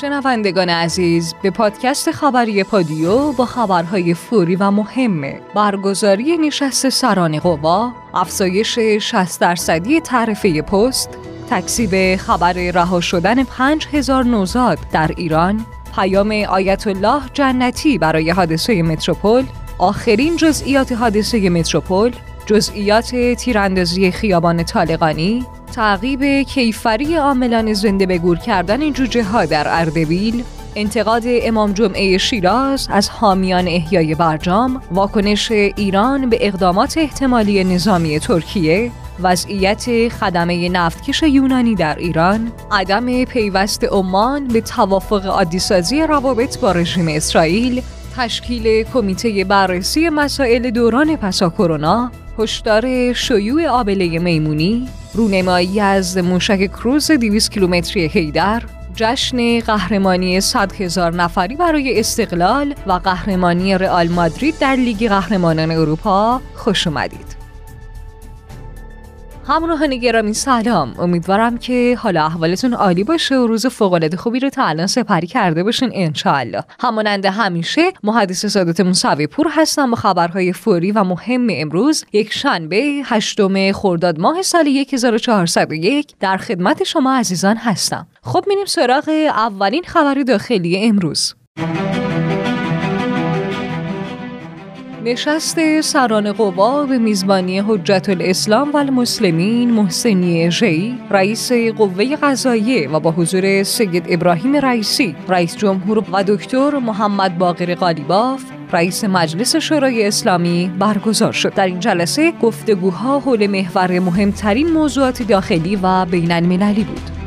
شنوندگان عزیز به پادکست خبری پادیو با خبرهای فوری و مهم برگزاری نشست سران قوا افزایش 60 درصدی تعرفه پست تکسیب خبر رها شدن 5000 نوزاد در ایران پیام آیت الله جنتی برای حادثه متروپول آخرین جزئیات حادثه متروپول جزئیات تیراندازی خیابان طالقانی تعقیب کیفری عاملان زنده به گور کردن جوجه ها در اردبیل انتقاد امام جمعه شیراز از حامیان احیای برجام واکنش ایران به اقدامات احتمالی نظامی ترکیه وضعیت خدمه نفتکش یونانی در ایران عدم پیوست عمان به توافق عادیسازی روابط با رژیم اسرائیل تشکیل کمیته بررسی مسائل دوران پسا کرونا هشدار شیوع آبله میمونی. رونمایی از موشک کروز 200 کیلومتری هیدر جشن قهرمانی 100 هزار نفری برای استقلال و قهرمانی رئال مادرید در لیگ قهرمانان اروپا خوش اومدید. همراهان گرامی سلام. امیدوارم که حالا احوالتون عالی باشه و روز فوقالعاده خوبی رو تا الان سپری کرده باشین انشاءالله. همانند همیشه محدث سادات موسوی پور هستم با خبرهای فوری و مهم امروز یک شنبه هشتم خرداد ماه سال 1401 در خدمت شما عزیزان هستم. خب میریم سراغ اولین خبر داخلی امروز. نشست سران قوا به میزبانی حجت الاسلام و المسلمین محسنی ژی رئیس قوه قضاییه و با حضور سید ابراهیم رئیسی رئیس جمهور و دکتر محمد باقر قالیباف رئیس مجلس شورای اسلامی برگزار شد. در این جلسه گفتگوها حول محور مهمترین موضوعات داخلی و بین المللی بود.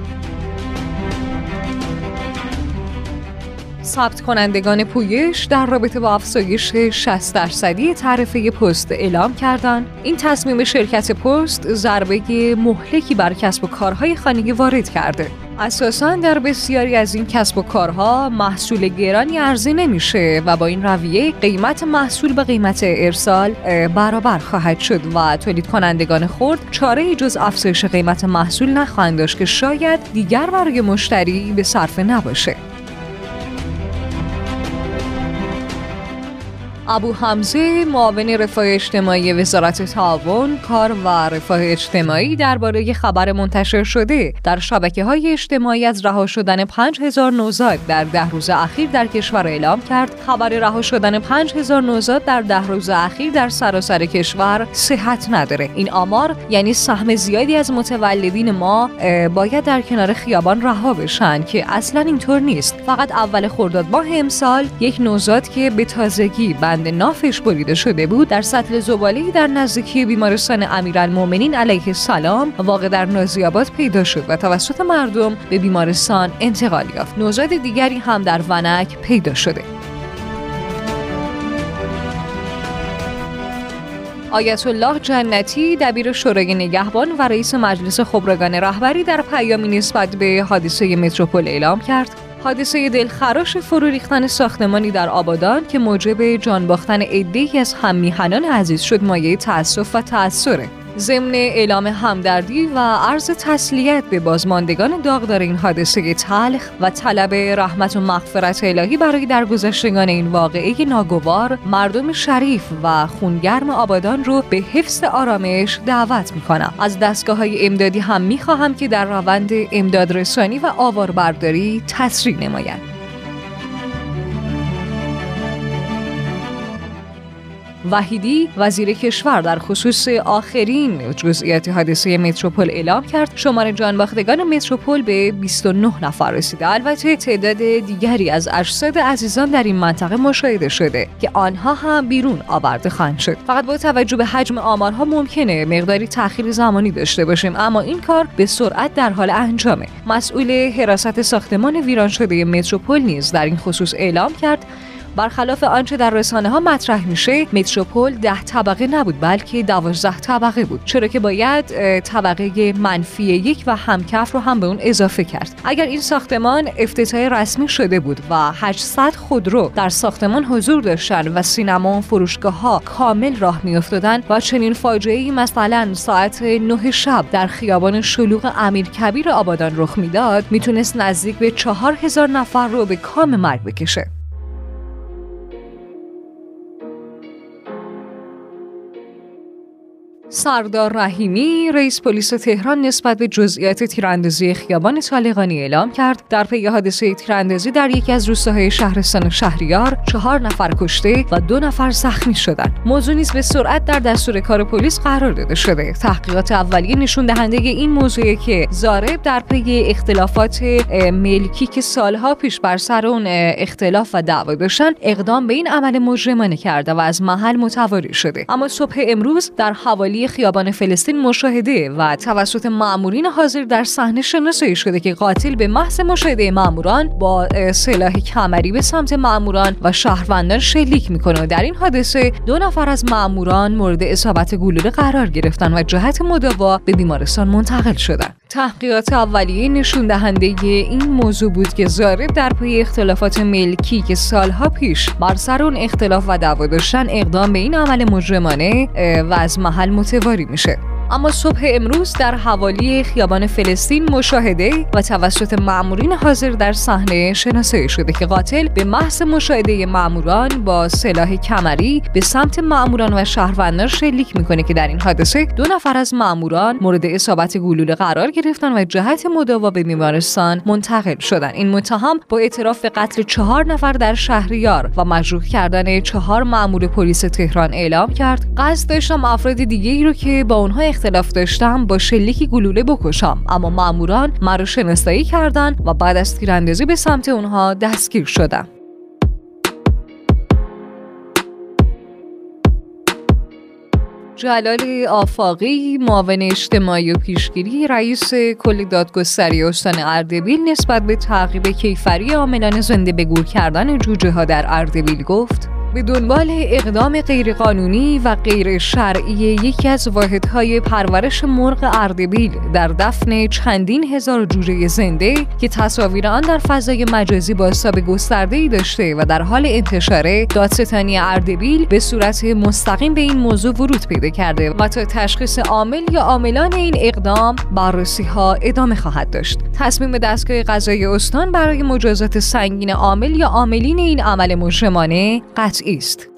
ثبت کنندگان پویش در رابطه با افزایش 60 درصدی تعرفه پست اعلام کردند. این تصمیم شرکت پست ضربه مهلکی بر کسب و کارهای خانگی وارد کرده. اساسا در بسیاری از این کسب و کارها محصول گرانی ارزی نمیشه و با این رویه قیمت محصول به قیمت ارسال برابر خواهد شد و تولید کنندگان خرد چاره جز افزایش قیمت محصول نخواهند داشت که شاید دیگر برای مشتری به صرفه نباشه. ابو حمزه معاون رفاه اجتماعی وزارت تعاون کار و رفاه اجتماعی درباره خبر منتشر شده. در شبکه های اجتماعی از رها شدن 5000 نوزاد در ده روز اخیر در کشور اعلام کرد. خبر رها شدن 5000 نوزاد در ده روز اخیر در سراسر کشور صحت نداره. این آمار یعنی سهم زیادی از متولدین ما باید در کنار خیابان رها بشن که اصلا اینطور نیست. فقط اول خرداد ماه امسال یک نوزاد که به تازگی بند نافش بریده شده بود در سطل زباله در نزدیکی بیمارستان امیرالمؤمنین علیه السلام واقع در نازیاباد پیدا شد و توسط مردم به بیمارستان انتقال یافت. نوزاد دیگری هم در ونک پیدا شده. آیت الله جنتی دبیر شورای نگهبان و رئیس مجلس خبرگان رهبری در پیامی نسبت به حادثه متروپول اعلام کرد. حادثه دلخراش فرو ریختن ساختمانی در آبادان که موجب جان باختن عده‌ای از هممیهنان عزیز شد مایه تأسف و تأثره. ضمن اعلام همدردی و عرض تسلیت به بازماندگان داغدار این حادثه تلخ و طلب رحمت و مغفرت الهی برای درگذشتگان این واقعه ناگوار مردم شریف و خونگرم آبادان رو به حفظ آرامش دعوت می‌کنم. از دستگاه های امدادی هم می‌خواهم که در روند امدادرسانی و آواربرداری تسریع نمایند وحیدی وزیر کشور در خصوص آخرین جزئیات حادثه متروپول اعلام کرد. شمار جانباختگان متروپول به 29 نفر رسیده. البته تعداد دیگری از اجساد عزیزان در این منطقه مشاهده شده که آنها هم بیرون آورده خواهند شد. فقط با توجه به حجم آمارها ممکنه مقداری تأخیر زمانی داشته باشیم اما این کار به سرعت در حال انجامه. مسئول حراست ساختمان ویران شده متروپول نیز در این خصوص اعلام کرد. برخلاف آنچه در رسانه ها مطرح میشه متروپول ده طبقه نبود بلکه دوازده طبقه بود چرا که باید طبقه منفی یک و همکف رو هم به اون اضافه کرد. اگر این ساختمان افتتاح رسمی شده بود و 800 خودرو در ساختمان حضور داشتن و سینما و فروشگاه ها کامل راه میافتادن و چنین فاجعه مثلا ساعت 9 شب در خیابان شلوغ امیر کبیر آبادان رخ می‌داد می‌تونست نزدیک به چهار هزار نفر رو به کام مرگ بکشه. سردار رحیمی رئیس پلیس تهران نسبت به جزئیات تیراندازی خیابان طالقانی اعلام کرد. در پی حادثه تیراندازی در یکی از روستاهای شهرستان شهریار چهار نفر کشته و دو نفر زخمی شدند. موضوع نیز به سرعت در دستور کار پلیس قرار داده شده. تحقیقات اولیه نشون دهنده این موضوعی که زارب در پی اختلافات ملکی که سالها پیش بر سر اون اختلاف و دعوا داشتن اقدام به این عمل مجرمانه کرده و از محل متواری شده. اما صبح امروز در حوالی خیابان فلسطین مشاهده و توسط مامورین حاضر در صحنه شناسایی شده که قاتل به محض مشاهده ماموران با سلاح کمری به سمت ماموران و شهروندان شلیک می‌کنه. و در این حادثه دو نفر از ماموران مورد اصابت گلوله قرار گرفتن و جهت مداوا به بیمارستان منتقل شدند. تحقیقات اولیه نشون دهنده این موضوع بود که زارب در پی اختلافات ملکی که سالها پیش بر سر اون اختلاف و دعوا داشتن اقدام به این عمل مجرمانه و از محل متواری میشه اما صبح امروز در حوالی خیابان فلسطین مشاهده و توسط مامورین حاضر در صحنه شناسایی شده که قاتل به محض مشاهده ماموران با سلاح کمری به سمت ماموران و شهروندان شلیک می‌کنه که در این حادثه دو نفر از ماموران مورد اصابت گلوله قرار گرفتن و جهت مداوا به بیمارستان منتقل شدن. این متهم با اعتراف به قتل چهار نفر در شهریار و مجروح کردن چهار مامور پلیس تهران اعلام کرد. قصد داشتم افراد دیگه ای رو که با اونها اختلاف داشتم با شلیکی گلوله بکشم. اما ماموران مرا شناسایی کردند و بعد از تیراندازی به سمت اونها دستگیر شدم. جلال آفاقی معاون اجتماعی و پیشگیری رئیس کل دادگستری استان اردبیل نسبت به تعقیب کیفری عاملان زنده به گور کردن جوجه ها در اردبیل گفت به دنبال اقدام غیرقانونی و غیر شرعی یکی از واحدهای پرورش مرغ اردبیل در دفن چندین هزار جوجه زنده که تصاویر آن در فضای مجازی با گسترده گسترده‌ای داشته و در حال انتشاره دادستانی اردبیل به صورت مستقیم به این موضوع ورود پیدا کرده و تا تشخیص عامل یا عاملان این اقدام بررسی ها ادامه خواهد داشت. تصمیم دستگاه قضایی استان برای مجازات سنگین عامل یا عاملین این عمل مجرمانه قطع است.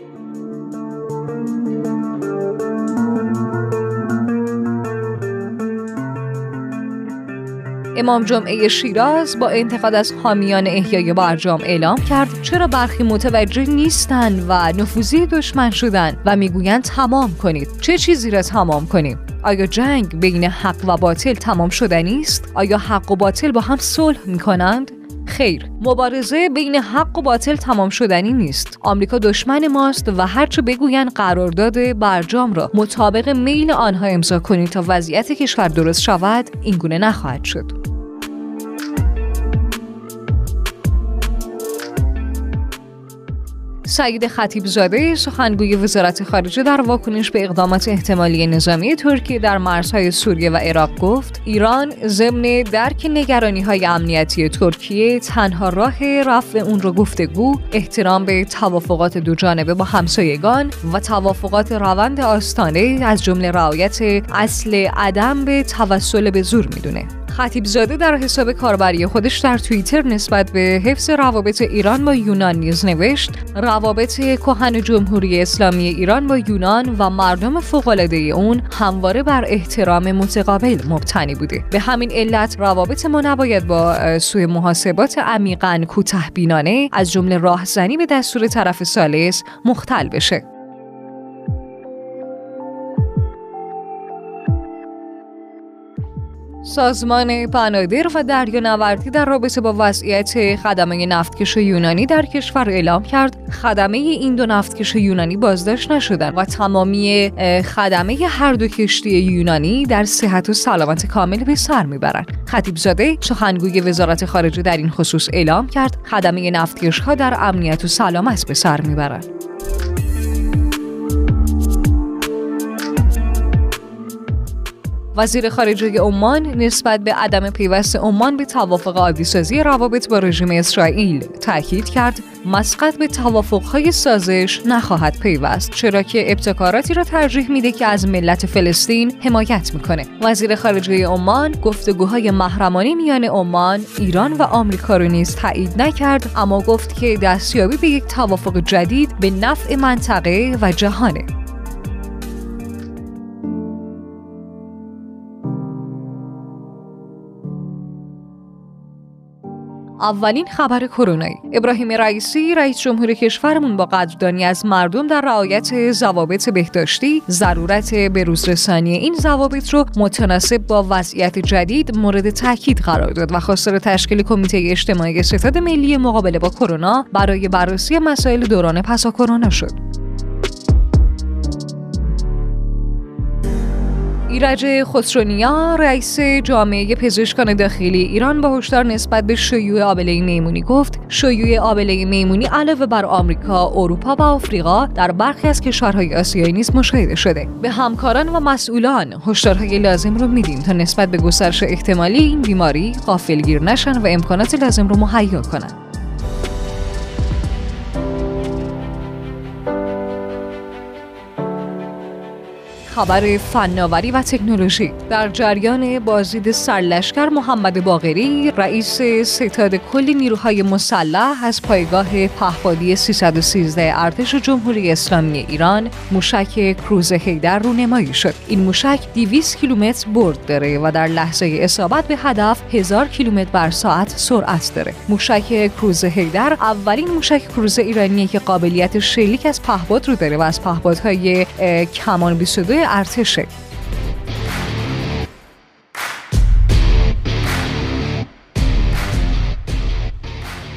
امام جمعه شیراز با انتقاد از حامیان احیای برجام اعلام کرد چرا برخی متوجه نیستند و نفوذی دشمن شدن و می‌گویند تمام کنید. چه چیزی را تمام کنیم؟ آیا جنگ بین حق و باطل تمام شدنی است؟ آیا حق و باطل با هم صلح می کنند خیر. مبارزه بین حق و باطل تمام شدنی نیست. آمریکا دشمن ماست و هرچه بگویند قرارداد برجام را. مطابق میل آنها امضا کنید تا وضعیت کشور درست شود اینگونه نخواهد شد. سعید خطیبزاده سخنگوی وزارت خارجه در واکنش به اقدامات احتمالی نظامی ترکیه در مرزهای سوریه و عراق گفت ایران ضمن درک نگرانی های امنیتی ترکیه تنها راه رفع اون رو گفتگو احترام به توافقات دو جانبه با همسایگان و توافقات روند آستانه از جمله رعایت اصل عدم به توسل به زور می‌دونه. خطیب زاده در حساب کاربری خودش در توییتر نسبت به حفظ روابط ایران با یونان نیز نوشت روابط کهن جمهوری اسلامی ایران با یونان و مردم فوقالعاده اون همواره بر احترام متقابل مبتنی بوده. به همین علت روابط ما نباید با سوی محاسبات عمیقا کوته بینانه از جمله راهزنی به دستور طرف سالس مختل بشه. سازمان بنادر و دریانوردی در رابطه با وضعیت خدمه نفتکش یونانی در کشور اعلام کرد. خدمه این دو نفتکش یونانی بازداشت نشدن و تمامی خدمه هر دو کشتی یونانی در صحت و سلامت کامل به سر می‌برند. خطیب زاده سخنگوی وزارت خارجه در این خصوص اعلام کرد. خدمه نفتکش ها در امنیت و سلامت به سر می‌برند. وزیر خارجه عمان نسبت به عدم پیوست عمان به توافق عادیسازی روابط با رژیم اسرائیل تاکید کرد مسقط به توافقهای سازش نخواهد پیوست چرا که ابتکاراتی را ترجیح میده که از ملت فلسطین حمایت می‌کنه. وزیر خارجه عمان گفتگوهای محرمانه میان عمان ایران و آمریکا رو نیز تایید نکرد اما گفت که دستیابی به یک توافق جدید به نفع منطقه و جهانه. اولین خبر کرونایی ابراهیم رئیسی رئیس جمهور کشورمون با قدردانی از مردم در رعایت ضوابط بهداشتی ضرورت رسانی این ضوابط رو متناسب با وضعیت جدید مورد تاکید قرار داد و خواستار تشکیل کمیته اجتماعی ستاد ملی مقابله با کرونا برای بررسی مسائل دوران پسا کرونا شد. ایرج خسرونیا رئیس جامعه پزشکان داخلی ایران با هشدار نسبت به شیوع آبله میمونی گفت شیوع آبله میمونی علاوه بر آمریکا، اروپا و آفریقا در برخی از کشورهای آسیایی نیز مشاهده شده. به همکاران و مسئولان هشدارهای لازم رو میدیم تا نسبت به گسترش احتمالی این بیماری غافلگیر نشن و امکانات لازم رو مهیا کنند. خبر فناوری و تکنولوژی. در جریان بازدید سرلشکر محمد باغری رئیس ستاد کل نیروهای مسلح از پایگاه پهپادی 313 ارتش جمهوری اسلامی ایران موشک کروز هیدر رونمایی شد. این موشک 200 کیلومتر برد داره و در لحظه اصابت به هدف 1000 کیلومتر بر ساعت سرعت داره. موشک کروز هیدر اولین موشک کروز ایرانیه که قابلیت شلیک از پهپاد رو داره و از پهپادهای کمان 22 ارتشه.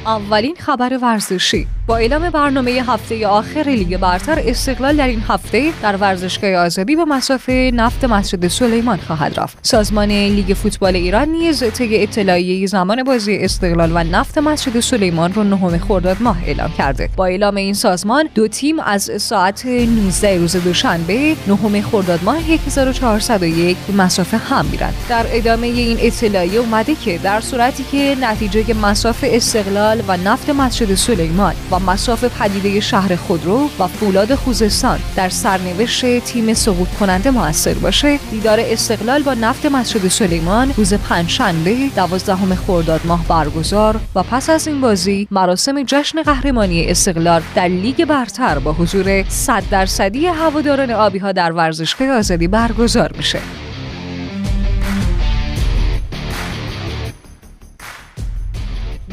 اولین خبر ورزشی. با اعلام برنامه هفته آخر لیگ برتر استقلال در این هفته در ورزشگاه آزادی به مسافه نفت مسجد سلیمان خواهد رفت. سازمان لیگ فوتبال ایران نیز طی اطلاعیه زمان بازی استقلال و نفت مسجد سلیمان رو نهم خرداد ماه اعلام کرده. با اعلام این سازمان دو تیم از ساعت 19 روز دوشنبه نهم خرداد ماه 1401 به مسافه هم میرند. در ادامه این اطلاعیه اومده که در صورتی که نتیجه مسافه استقلال و نفت مسجد سلیمان و مساف پدیده شهر خودرو و فولاد خوزستان در سرنوشت تیم سقوط کننده موثر باشه دیدار استقلال با نفت مسجد سلیمان روز پنجشنبه دوازدهم خرداد ماه برگزار و پس از این بازی مراسم جشن قهرمانی استقلال در لیگ برتر با حضور 100 درصدی هواداران آبی ها در ورزشگاه آزادی برگزار میشه.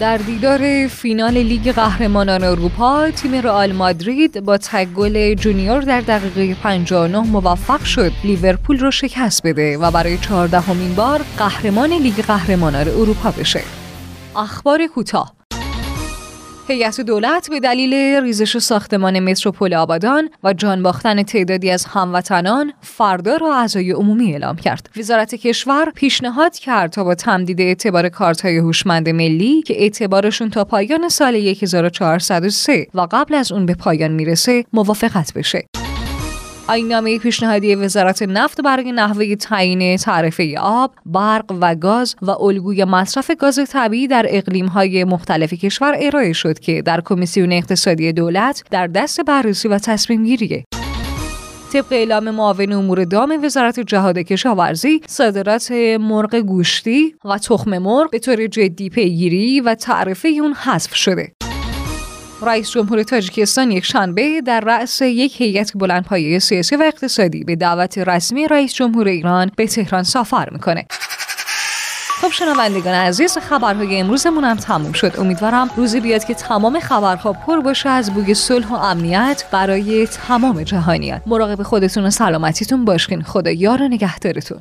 در دیدار فینال لیگ قهرمانان اروپا تیم رئال مادرید با تک گل جونیور در دقیقه 59 موفق شد لیورپول رو شکست بده و برای چهاردهمین بار قهرمان لیگ قهرمانان اروپا بشه. اخبار کوتاه هیئت دولت به دلیل ریزش ساختمان متروپول آبادان و جان باختن تعدادی از هموطنان فردا را عزای عمومی اعلام کرد. وزارت کشور پیشنهاد کرد تا با تمدید اعتبار کارت‌های هوشمند ملی که اعتبارشون تا پایان سال 1403 و قبل از اون به پایان می‌رسه موافقت بشه. آینامه پیشنهادی وزارت نفت برای نحوه تعیین تعرفه آب، برق و گاز و الگوی مصرف گاز طبیعی در اقلیم‌های مختلف کشور ارائه شد که در کمیسیون اقتصادی دولت در دست بررسی و تصمیم گیریه. طبق اعلام معاون امور دام وزارت جهاد کشاورزی صادرات مرغ گوشتی و تخم مرغ به طور جدی پیگیری و تعرفه اون حذف شده رئیس جمهور تاجیکستان یک شنبه در رأس یک هیئت بلندپایه سیاسی و اقتصادی به دعوت رسمی رئیس جمهور ایران به تهران سفر می‌کنه. خب شنوندگان عزیز خبرهای امروزمون هم تموم شد. امیدوارم روزی بیاد که تمام خبرها پر باشه از بوی صلح و امنیت برای تمام جهانیان. مراقب خودتون و سلامتیتون باشین. خدا یار و نگهدارتون.